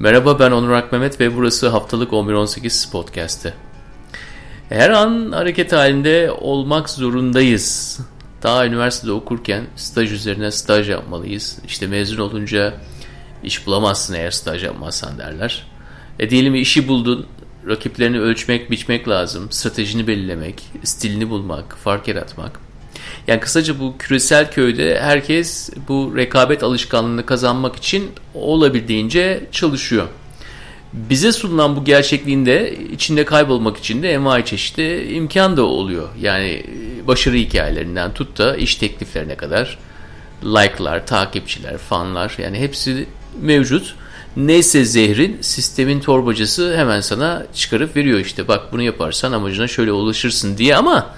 Merhaba ben Onur Akmehmet ve burası haftalık 11.18 podcast'ı. Her an hareket halinde olmak zorundayız. Daha üniversitede okurken staj üzerine staj yapmalıyız. İşte mezun olunca iş bulamazsın eğer staj yapmazsan derler. E diyelim işi buldun, rakiplerini ölçmek, biçmek lazım. Stratejini belirlemek, stilini bulmak, fark yaratmak. Yani kısaca bu küresel köyde herkes bu rekabet alışkanlığını kazanmak için olabildiğince çalışıyor. Bize sunulan bu gerçekliğinde içinde kaybolmak için de envai çeşitli imkan da oluyor. Yani başarı hikayelerinden tut da iş tekliflerine kadar like'lar, takipçiler, fanlar yani hepsi mevcut. Neyse zehrin sistemin torbacısı hemen sana çıkarıp veriyor işte bak bunu yaparsan amacına şöyle ulaşırsın diye ama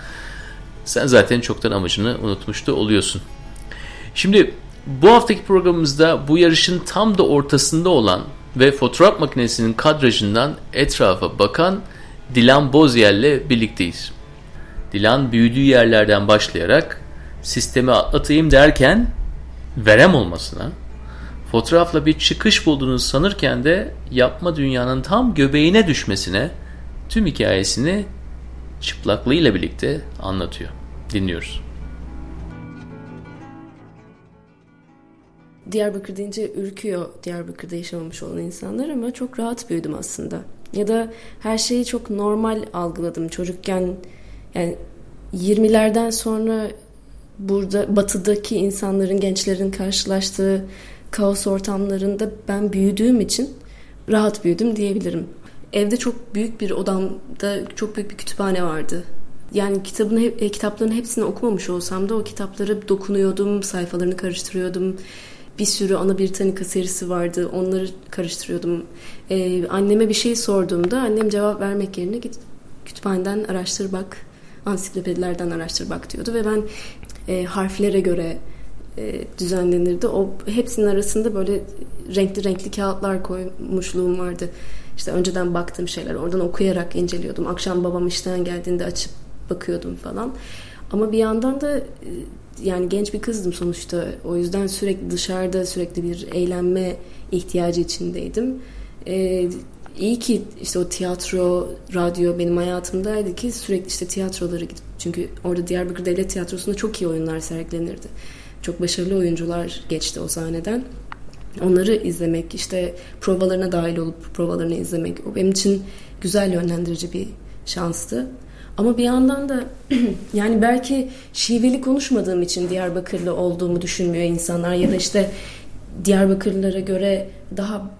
sen zaten çoktan amacını unutmuş da oluyorsun. Şimdi bu haftaki programımızda bu yarışın tam da ortasında olan ve fotoğraf makinesinin kadrajından etrafa bakan Dilan Bozyer'le birlikteyiz. Dilan büyüdüğü yerlerden başlayarak sistemi atlatayım derken verem olmasına, fotoğrafla bir çıkış bulduğunu sanırken de yapma dünyanın tam göbeğine düşmesine tüm hikayesini çıplaklığıyla birlikte anlatıyor. Dinliyoruz. Diyarbakır deyince ürküyor Diyarbakır'da yaşamamış olan insanlar ama çok rahat büyüdüm aslında. Ya da her şeyi çok normal algıladım çocukken. Yani 20'lerden sonra burada batıdaki insanların, gençlerin karşılaştığı kaos ortamlarında ben büyüdüğüm için rahat büyüdüm diyebilirim. Evde çok büyük bir odamda çok büyük bir kütüphane vardı. Yani kitabın e, kitapların hepsini okumamış olsam da o kitapları dokunuyordum, sayfalarını karıştırıyordum. Bir sürü ana Britannica serisi vardı. Onları karıştırıyordum. Ee, anneme bir şey sorduğumda annem cevap vermek yerine git kütüphaneden araştır bak, ansiklopedilerden araştır bak diyordu ve ben e, harflere göre e, düzenlenirdi. O hepsinin arasında böyle renkli renkli kağıtlar koymuşluğum vardı. İşte önceden baktığım şeyler oradan okuyarak inceliyordum. Akşam babam işten geldiğinde açıp bakıyordum falan. Ama bir yandan da e, yani genç bir kızdım sonuçta. O yüzden sürekli dışarıda sürekli bir eğlenme ihtiyacı içindeydim. Ee, iyi ki işte o tiyatro, radyo benim hayatımdaydı ki sürekli işte tiyatrolara gidip çünkü orada Diyarbakır Devlet Tiyatrosu'nda çok iyi oyunlar sergilenirdi. Çok başarılı oyuncular geçti o sahneden. Onları izlemek, işte provalarına dahil olup provalarını izlemek o benim için güzel yönlendirici bir şanstı. Ama bir yandan da yani belki şiveli konuşmadığım için Diyarbakırlı olduğumu düşünmüyor insanlar ya da işte Diyarbakırlılara göre daha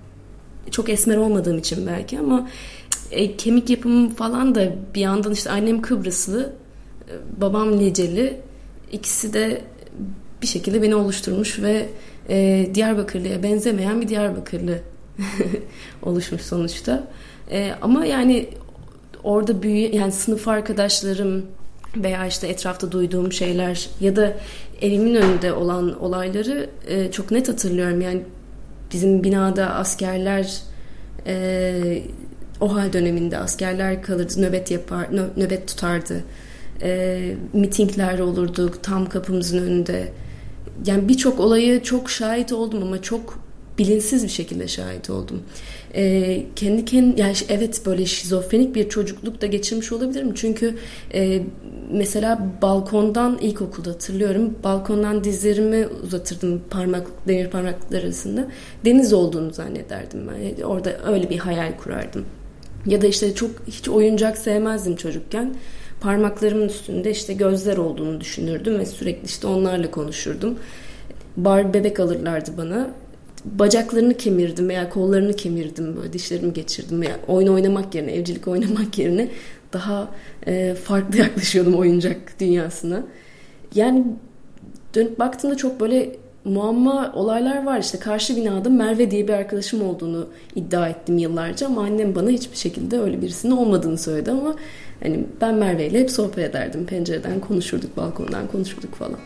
çok esmer olmadığım için belki ama e, kemik yapımım falan da bir yandan işte annem Kıbrıslı, e, babam Niceli ikisi de bir şekilde beni oluşturmuş ve e, Diyarbakırlı'ya benzemeyen bir Diyarbakırlı oluşmuş sonuçta. E, ama yani orada büyü yani sınıf arkadaşlarım veya işte etrafta duyduğum şeyler ya da evimin önünde olan olayları e, çok net hatırlıyorum. Yani bizim binada askerler e, o hal döneminde askerler kalırdı, nöbet yapar, nö, nöbet tutardı. E, mitingler olurdu tam kapımızın önünde. Yani birçok olayı çok şahit oldum ama çok bilinsiz bir şekilde şahit oldum e, kendi kendi yani evet böyle şizofrenik bir çocukluk da geçirmiş olabilirim. Çünkü e, mesela balkondan ilkokulda hatırlıyorum. Balkondan dizlerimi uzatırdım parmak demir parmaklar arasında. Deniz olduğunu zannederdim ben. Orada öyle bir hayal kurardım. Ya da işte çok hiç oyuncak sevmezdim çocukken. Parmaklarımın üstünde işte gözler olduğunu düşünürdüm ve sürekli işte onlarla konuşurdum. Bar bebek alırlardı bana bacaklarını kemirdim veya kollarını kemirdim böyle dişlerimi geçirdim veya oyun oynamak yerine evcilik oynamak yerine daha e, farklı yaklaşıyordum oyuncak dünyasına. Yani dönüp baktığımda çok böyle muamma olaylar var. işte karşı binada Merve diye bir arkadaşım olduğunu iddia ettim yıllarca ama annem bana hiçbir şekilde öyle birisinin olmadığını söyledi ama hani ben Merve ile hep sohbet ederdim. Pencereden konuşurduk, balkondan konuşurduk falan.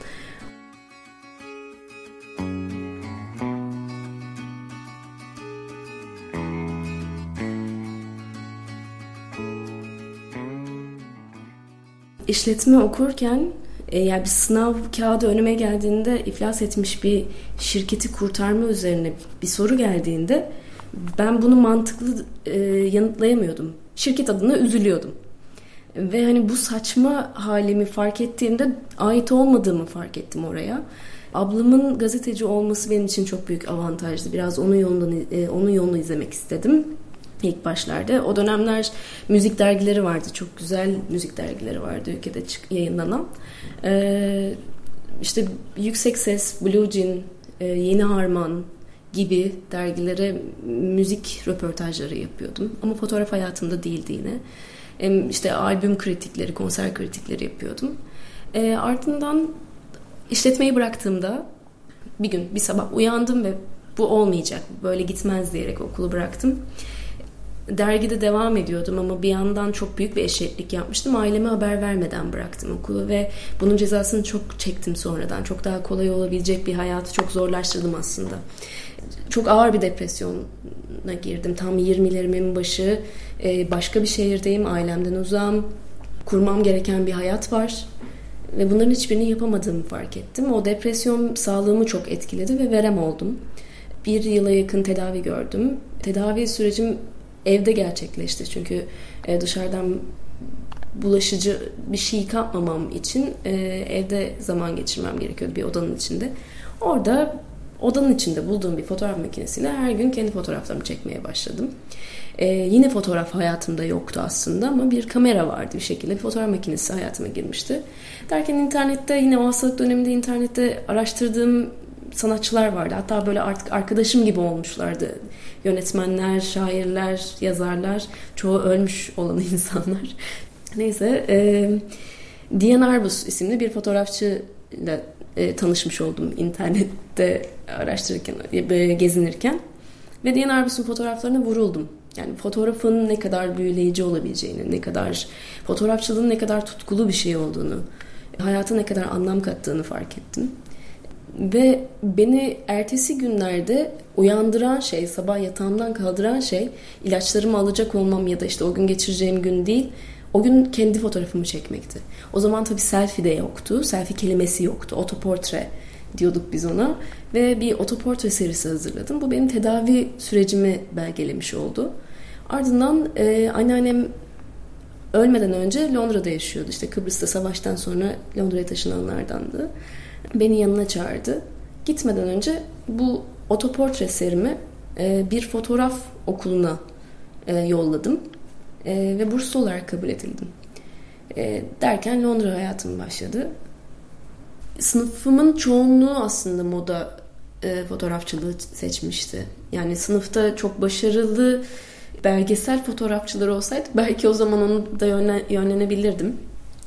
işletme okurken e, yani bir sınav kağıdı önüme geldiğinde iflas etmiş bir şirketi kurtarma üzerine bir soru geldiğinde ben bunu mantıklı e, yanıtlayamıyordum. Şirket adına üzülüyordum. Ve hani bu saçma halimi fark ettiğimde ait olmadığımı fark ettim oraya. Ablamın gazeteci olması benim için çok büyük avantajdı. Biraz onun yolunu e, onun yolunu izlemek istedim ilk başlarda. O dönemler müzik dergileri vardı. Çok güzel müzik dergileri vardı ülkede çık, yayınlanan. Ee, işte Yüksek Ses, Blue Jean, e, Yeni Harman gibi dergilere müzik röportajları yapıyordum. Ama fotoğraf hayatında değildi yine. E, işte albüm kritikleri, konser kritikleri yapıyordum. E, ardından işletmeyi bıraktığımda bir gün bir sabah uyandım ve bu olmayacak, böyle gitmez diyerek okulu bıraktım dergide devam ediyordum ama bir yandan çok büyük bir eşeklik yapmıştım. Aileme haber vermeden bıraktım okulu ve bunun cezasını çok çektim sonradan. Çok daha kolay olabilecek bir hayatı çok zorlaştırdım aslında. Çok ağır bir depresyona girdim. Tam 20'lerimin başı. Ee, başka bir şehirdeyim, ailemden uzağım. Kurmam gereken bir hayat var. Ve bunların hiçbirini yapamadığımı fark ettim. O depresyon sağlığımı çok etkiledi ve verem oldum. Bir yıla yakın tedavi gördüm. Tedavi sürecim evde gerçekleşti. Çünkü e, dışarıdan bulaşıcı bir şey kapmamam için e, evde zaman geçirmem gerekiyordu bir odanın içinde. Orada odanın içinde bulduğum bir fotoğraf makinesiyle her gün kendi fotoğraflarımı çekmeye başladım. Ee, yine fotoğraf hayatımda yoktu aslında ama bir kamera vardı bir şekilde. Bir fotoğraf makinesi hayatıma girmişti. Derken internette yine o hastalık döneminde internette araştırdığım sanatçılar vardı. Hatta böyle artık arkadaşım gibi olmuşlardı. Yönetmenler, şairler, yazarlar, çoğu ölmüş olan insanlar. Neyse, e, Dian Arbus isimli bir fotoğrafçıyla e, tanışmış oldum internette araştırırken, e, gezinirken. Ve Dian Arbus'un fotoğraflarına vuruldum. Yani fotoğrafın ne kadar büyüleyici olabileceğini, ne kadar fotoğrafçılığın ne kadar tutkulu bir şey olduğunu, hayata ne kadar anlam kattığını fark ettim. Ve beni ertesi günlerde uyandıran şey, sabah yatağımdan kaldıran şey ilaçlarımı alacak olmam ya da işte o gün geçireceğim gün değil, o gün kendi fotoğrafımı çekmekti. O zaman tabii selfie de yoktu, selfie kelimesi yoktu, otoportre diyorduk biz ona ve bir otoportre serisi hazırladım. Bu benim tedavi sürecimi belgelemiş oldu. Ardından e, anneannem ölmeden önce Londra'da yaşıyordu. İşte Kıbrıs'ta savaştan sonra Londra'ya taşınanlardandı. Beni yanına çağırdı. Gitmeden önce bu otoportre serimi e, bir fotoğraf okuluna e, yolladım. E, ve burslu olarak kabul edildim. Derken Londra hayatım başladı. Sınıfımın çoğunluğu aslında moda fotoğrafçılığı seçmişti. Yani sınıfta çok başarılı belgesel fotoğrafçılar olsaydı belki o zaman onu da yönlen, yönlenebilirdim.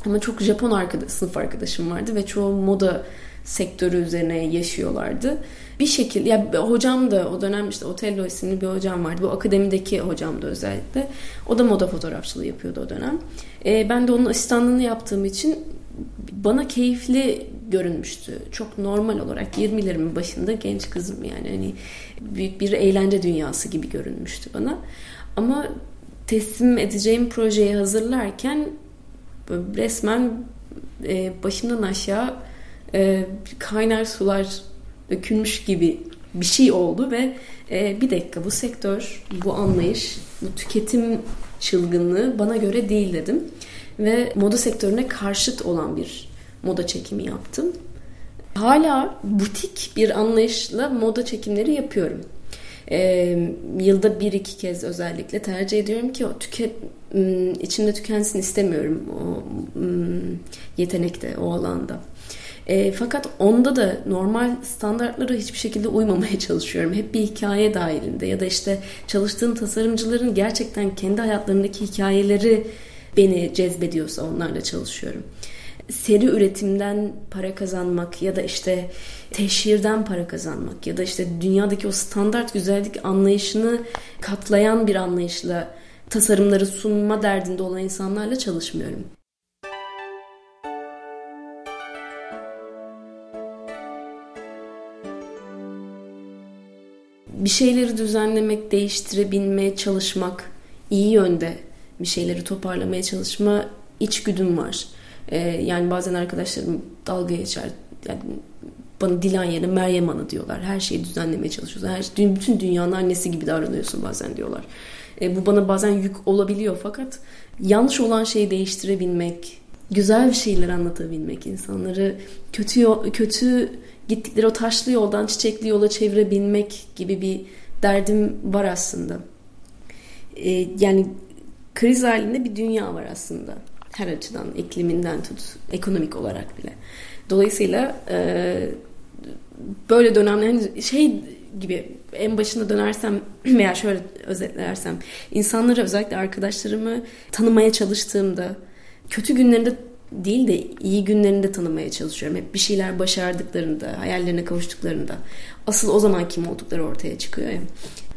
Ama çok Japon arkadaş, sınıf arkadaşım vardı ve çoğu moda sektörü üzerine yaşıyorlardı. Bir şekilde ya hocam da o dönem işte Otello isimli bir hocam vardı. Bu akademideki hocam da özellikle. O da moda fotoğrafçılığı yapıyordu o dönem. E, ben de onun asistanlığını yaptığım için bana keyifli görünmüştü. Çok normal olarak 20'lerimin başında genç kızım yani hani büyük bir eğlence dünyası gibi görünmüştü bana. Ama teslim edeceğim projeyi hazırlarken resmen e, başımdan aşağı e, kaynar sular dökülmüş gibi bir şey oldu ve e, bir dakika bu sektör, bu anlayış, bu tüketim çılgınlığı bana göre değil dedim. Ve moda sektörüne karşıt olan bir moda çekimi yaptım. Hala butik bir anlayışla moda çekimleri yapıyorum. Ee, yılda bir iki kez özellikle tercih ediyorum ki o tüket içimde tükensin istemiyorum o yetenekte o alanda. E, fakat onda da normal standartlara hiçbir şekilde uymamaya çalışıyorum. Hep bir hikaye dahilinde ya da işte çalıştığım tasarımcıların gerçekten kendi hayatlarındaki hikayeleri beni cezbediyorsa onlarla çalışıyorum. Seri üretimden para kazanmak ya da işte teşhirden para kazanmak ya da işte dünyadaki o standart güzellik anlayışını katlayan bir anlayışla tasarımları sunma derdinde olan insanlarla çalışmıyorum. Bir şeyleri düzenlemek, değiştirebilmeye çalışmak, iyi yönde bir şeyleri toparlamaya çalışma içgüdüm var. Ee, yani bazen arkadaşlarım dalga geçer. Yani bana Dilan yerine Meryem Ana diyorlar. Her şeyi düzenlemeye çalışıyorsun. Her, şey, bütün dünyanın annesi gibi davranıyorsun bazen diyorlar. E, bu bana bazen yük olabiliyor fakat yanlış olan şeyi değiştirebilmek, güzel bir şeyler anlatabilmek, insanları kötü kötü gittikleri o taşlı yoldan çiçekli yola çevirebilmek gibi bir derdim var aslında. E, yani kriz halinde bir dünya var aslında. Her açıdan, ikliminden tut, ekonomik olarak bile. Dolayısıyla e, böyle dönemler şey gibi en başına dönersem veya şöyle özetlersem insanları özellikle arkadaşlarımı tanımaya çalıştığımda kötü günlerinde değil de iyi günlerinde tanımaya çalışıyorum. Hep bir şeyler başardıklarında, hayallerine kavuştuklarında asıl o zaman kim oldukları ortaya çıkıyor. Yani.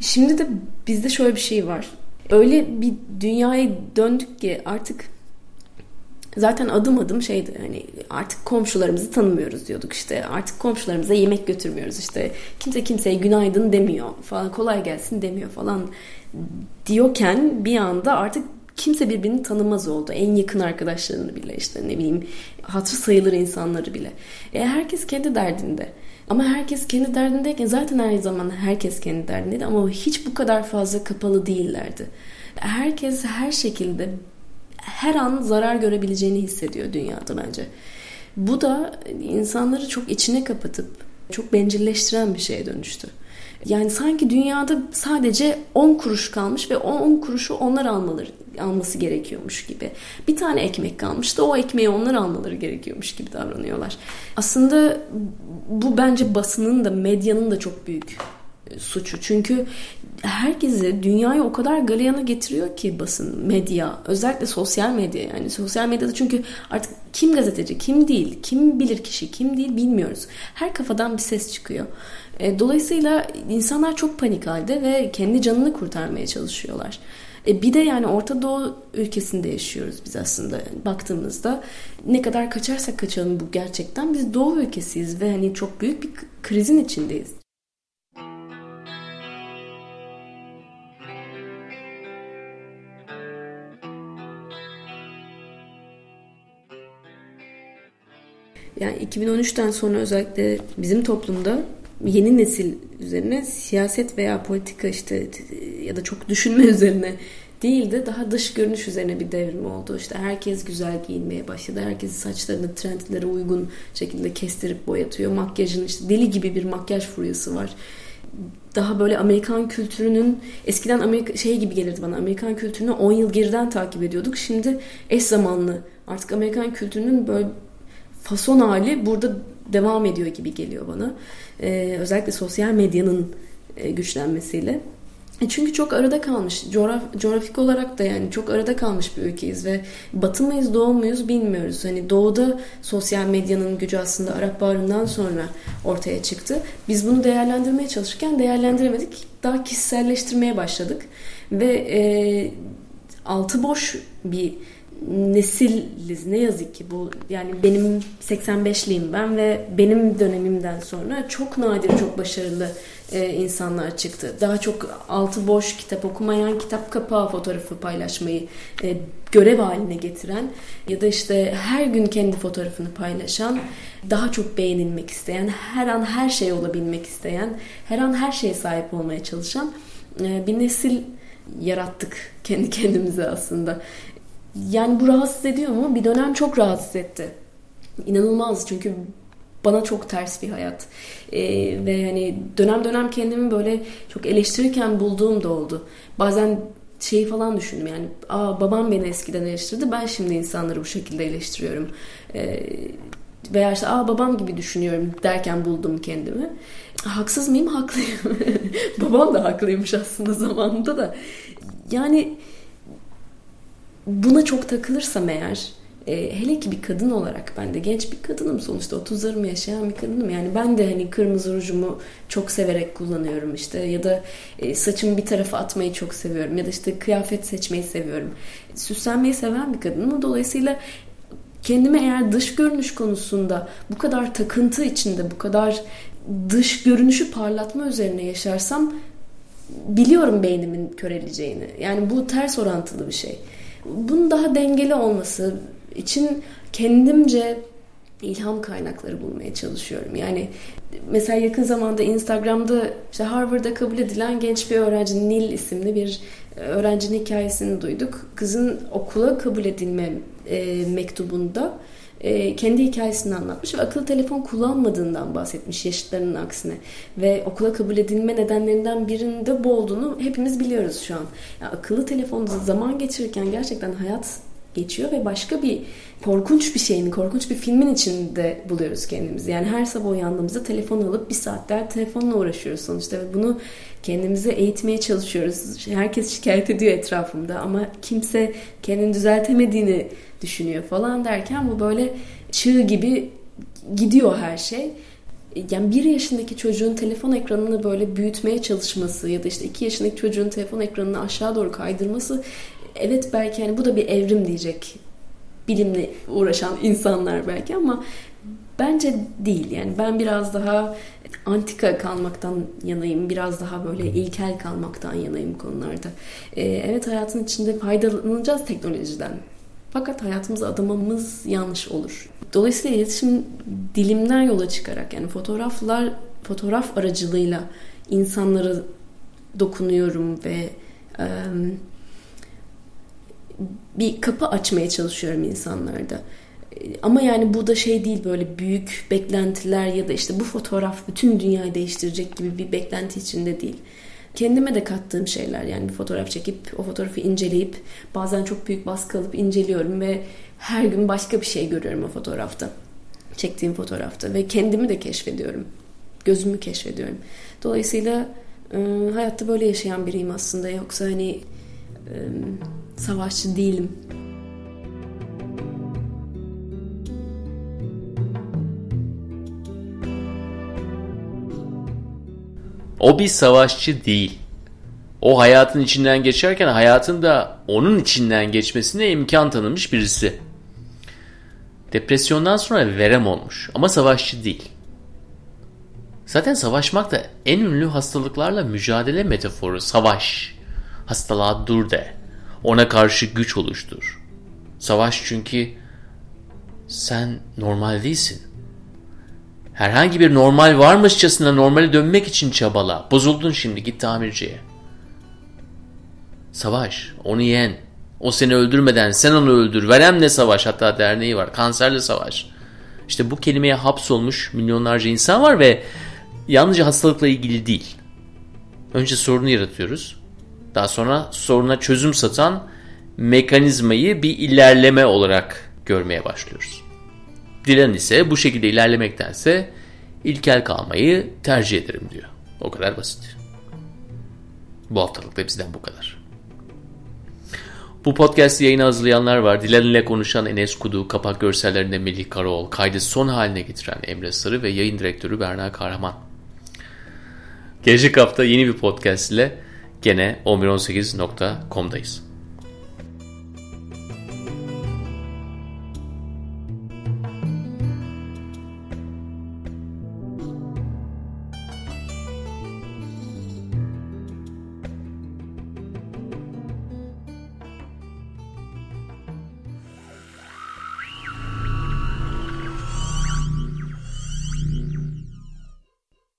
Şimdi de bizde şöyle bir şey var. Öyle bir dünyaya döndük ki artık zaten adım adım şeydi hani artık komşularımızı tanımıyoruz diyorduk işte artık komşularımıza yemek götürmüyoruz işte kimse kimseye günaydın demiyor falan kolay gelsin demiyor falan diyorken bir anda artık kimse birbirini tanımaz oldu. En yakın arkadaşlarını bile işte ne bileyim hatır sayılır insanları bile. E, herkes kendi derdinde. Ama herkes kendi derdindeyken zaten her zaman herkes kendi derdindeydi ama hiç bu kadar fazla kapalı değillerdi. Herkes her şekilde her an zarar görebileceğini hissediyor dünyada bence. Bu da insanları çok içine kapatıp çok bencilleştiren bir şeye dönüştü. Yani sanki dünyada sadece 10 kuruş kalmış ve o 10 kuruşu onlar almaları alması gerekiyormuş gibi. Bir tane ekmek kalmış da o ekmeği onlar almaları gerekiyormuş gibi davranıyorlar. Aslında bu bence basının da medyanın da çok büyük e, suçu. Çünkü herkesi dünyaya o kadar galeyana getiriyor ki basın, medya, özellikle sosyal medya yani sosyal medyada çünkü artık kim gazeteci, kim değil, kim bilir kişi, kim değil bilmiyoruz. Her kafadan bir ses çıkıyor. E, dolayısıyla insanlar çok panik halde ve kendi canını kurtarmaya çalışıyorlar. E, bir de yani Orta Doğu ülkesinde yaşıyoruz biz aslında baktığımızda. Ne kadar kaçarsak kaçalım bu gerçekten biz Doğu ülkesiyiz ve hani çok büyük bir krizin içindeyiz. Yani 2013'ten sonra özellikle bizim toplumda yeni nesil üzerine siyaset veya politika işte ya da çok düşünme üzerine değil de daha dış görünüş üzerine bir devrim oldu. İşte herkes güzel giyinmeye başladı. Herkes saçlarını trendlere uygun şekilde kestirip boyatıyor. Makyajın işte deli gibi bir makyaj furyası var. Daha böyle Amerikan kültürünün eskiden Amerika şey gibi gelirdi bana. Amerikan kültürünü 10 yıl geriden takip ediyorduk. Şimdi eş zamanlı artık Amerikan kültürünün böyle fason hali burada devam ediyor gibi geliyor bana. Ee, özellikle sosyal medyanın e, güçlenmesiyle. E, çünkü çok arada kalmış. Coğraf, coğrafik olarak da yani çok arada kalmış bir ülkeyiz ve batı mıyız doğu muyuz bilmiyoruz. Hani doğuda sosyal medyanın gücü aslında Arap Baharı'ndan sonra ortaya çıktı. Biz bunu değerlendirmeye çalışırken değerlendiremedik. Daha kişiselleştirmeye başladık. Ve e, altı boş bir nesiliz ne yazık ki bu yani benim 85'liyim ben ve benim dönemimden sonra çok nadir çok başarılı e, insanlar çıktı. Daha çok altı boş kitap okumayan, kitap kapağı fotoğrafı paylaşmayı e, görev haline getiren ya da işte her gün kendi fotoğrafını paylaşan, daha çok beğenilmek isteyen, her an her şey olabilmek isteyen, her an her şeye sahip olmaya çalışan e, bir nesil yarattık kendi kendimize aslında. Yani bu rahatsız ediyor mu? Bir dönem çok rahatsız etti. İnanılmaz çünkü bana çok ters bir hayat. Ee, ve hani dönem dönem kendimi böyle çok eleştirirken bulduğum da oldu. Bazen şeyi falan düşündüm yani aa babam beni eskiden eleştirdi ben şimdi insanları bu şekilde eleştiriyorum. Ee, veya işte aa babam gibi düşünüyorum derken buldum kendimi. Haksız mıyım? Haklıyım. babam da haklıymış aslında zamanında da. Yani buna çok takılırsam eğer e, hele ki bir kadın olarak ben de genç bir kadınım sonuçta 30'larımı yaşayan bir kadınım. Yani ben de hani kırmızı rujumu çok severek kullanıyorum işte ya da e, saçımı bir tarafa atmayı çok seviyorum ya da işte kıyafet seçmeyi seviyorum. Süslenmeyi seven bir kadınım dolayısıyla kendime eğer dış görünüş konusunda bu kadar takıntı içinde bu kadar dış görünüşü parlatma üzerine yaşarsam biliyorum beynimin köreleceğini. Yani bu ters orantılı bir şey bunun daha dengeli olması için kendimce ilham kaynakları bulmaya çalışıyorum. Yani mesela yakın zamanda Instagram'da işte Harvard'a kabul edilen genç bir öğrenci Nil isimli bir öğrencinin hikayesini duyduk. Kızın okula kabul edilme e, mektubunda e, kendi hikayesini anlatmış ve akıllı telefon kullanmadığından bahsetmiş yaşıtlarının aksine. Ve okula kabul edilme nedenlerinden birinde bu olduğunu hepimiz biliyoruz şu an. Yani akıllı telefonda zaman geçirirken gerçekten hayat geçiyor ve başka bir korkunç bir şeyin, korkunç bir filmin içinde buluyoruz kendimizi. Yani her sabah uyandığımızda telefon alıp bir saatler telefonla uğraşıyoruz sonuçta ve bunu kendimizi eğitmeye çalışıyoruz. Herkes şikayet ediyor etrafımda ama kimse kendini düzeltemediğini düşünüyor falan derken bu böyle çığ gibi gidiyor her şey. Yani bir yaşındaki çocuğun telefon ekranını böyle büyütmeye çalışması ya da işte iki yaşındaki çocuğun telefon ekranını aşağı doğru kaydırması evet belki hani bu da bir evrim diyecek bilimle uğraşan insanlar belki ama bence değil. Yani ben biraz daha antika kalmaktan yanayım biraz daha böyle ilkel kalmaktan yanayım konularda. Ee, evet hayatın içinde faydalanacağız teknolojiden fakat hayatımıza adamamız yanlış olur. Dolayısıyla iletişim dilimden yola çıkarak yani fotoğraflar fotoğraf aracılığıyla insanlara dokunuyorum ve e, bir kapı açmaya çalışıyorum insanlarda. Ama yani bu da şey değil böyle büyük beklentiler ya da işte bu fotoğraf bütün dünyayı değiştirecek gibi bir beklenti içinde değil. Kendime de kattığım şeyler yani bir fotoğraf çekip o fotoğrafı inceleyip bazen çok büyük baskı alıp inceliyorum ve her gün başka bir şey görüyorum o fotoğrafta. Çektiğim fotoğrafta ve kendimi de keşfediyorum. Gözümü keşfediyorum. Dolayısıyla e, hayatta böyle yaşayan biriyim aslında. Yoksa hani e, savaşçı değilim. O bir savaşçı değil. O hayatın içinden geçerken hayatın da onun içinden geçmesine imkan tanımış birisi. Depresyondan sonra verem olmuş ama savaşçı değil. Zaten savaşmak da en ünlü hastalıklarla mücadele metaforu savaş. Hastalığa dur de. Ona karşı güç oluştur. Savaş çünkü sen normal değilsin. Herhangi bir normal varmışçasına normale dönmek için çabala. Bozuldun şimdi git tamirciye. Savaş. Onu yen. O seni öldürmeden sen onu öldür. Veremle savaş hatta derneği var. Kanserle savaş. İşte bu kelimeye hapsolmuş milyonlarca insan var ve yalnızca hastalıkla ilgili değil. Önce sorunu yaratıyoruz. Daha sonra soruna çözüm satan mekanizmayı bir ilerleme olarak görmeye başlıyoruz. Dilan ise bu şekilde ilerlemektense ilkel kalmayı tercih ederim diyor. O kadar basit. Bu haftalık da bizden bu kadar. Bu podcast yayını hazırlayanlar var. Dilan ile konuşan Enes Kudu, kapak görsellerinde Melih Karaoğlu, kaydı son haline getiren Emre Sarı ve yayın direktörü Berna Kahraman. Gelecek hafta yeni bir podcast ile gene 1118.com'dayız.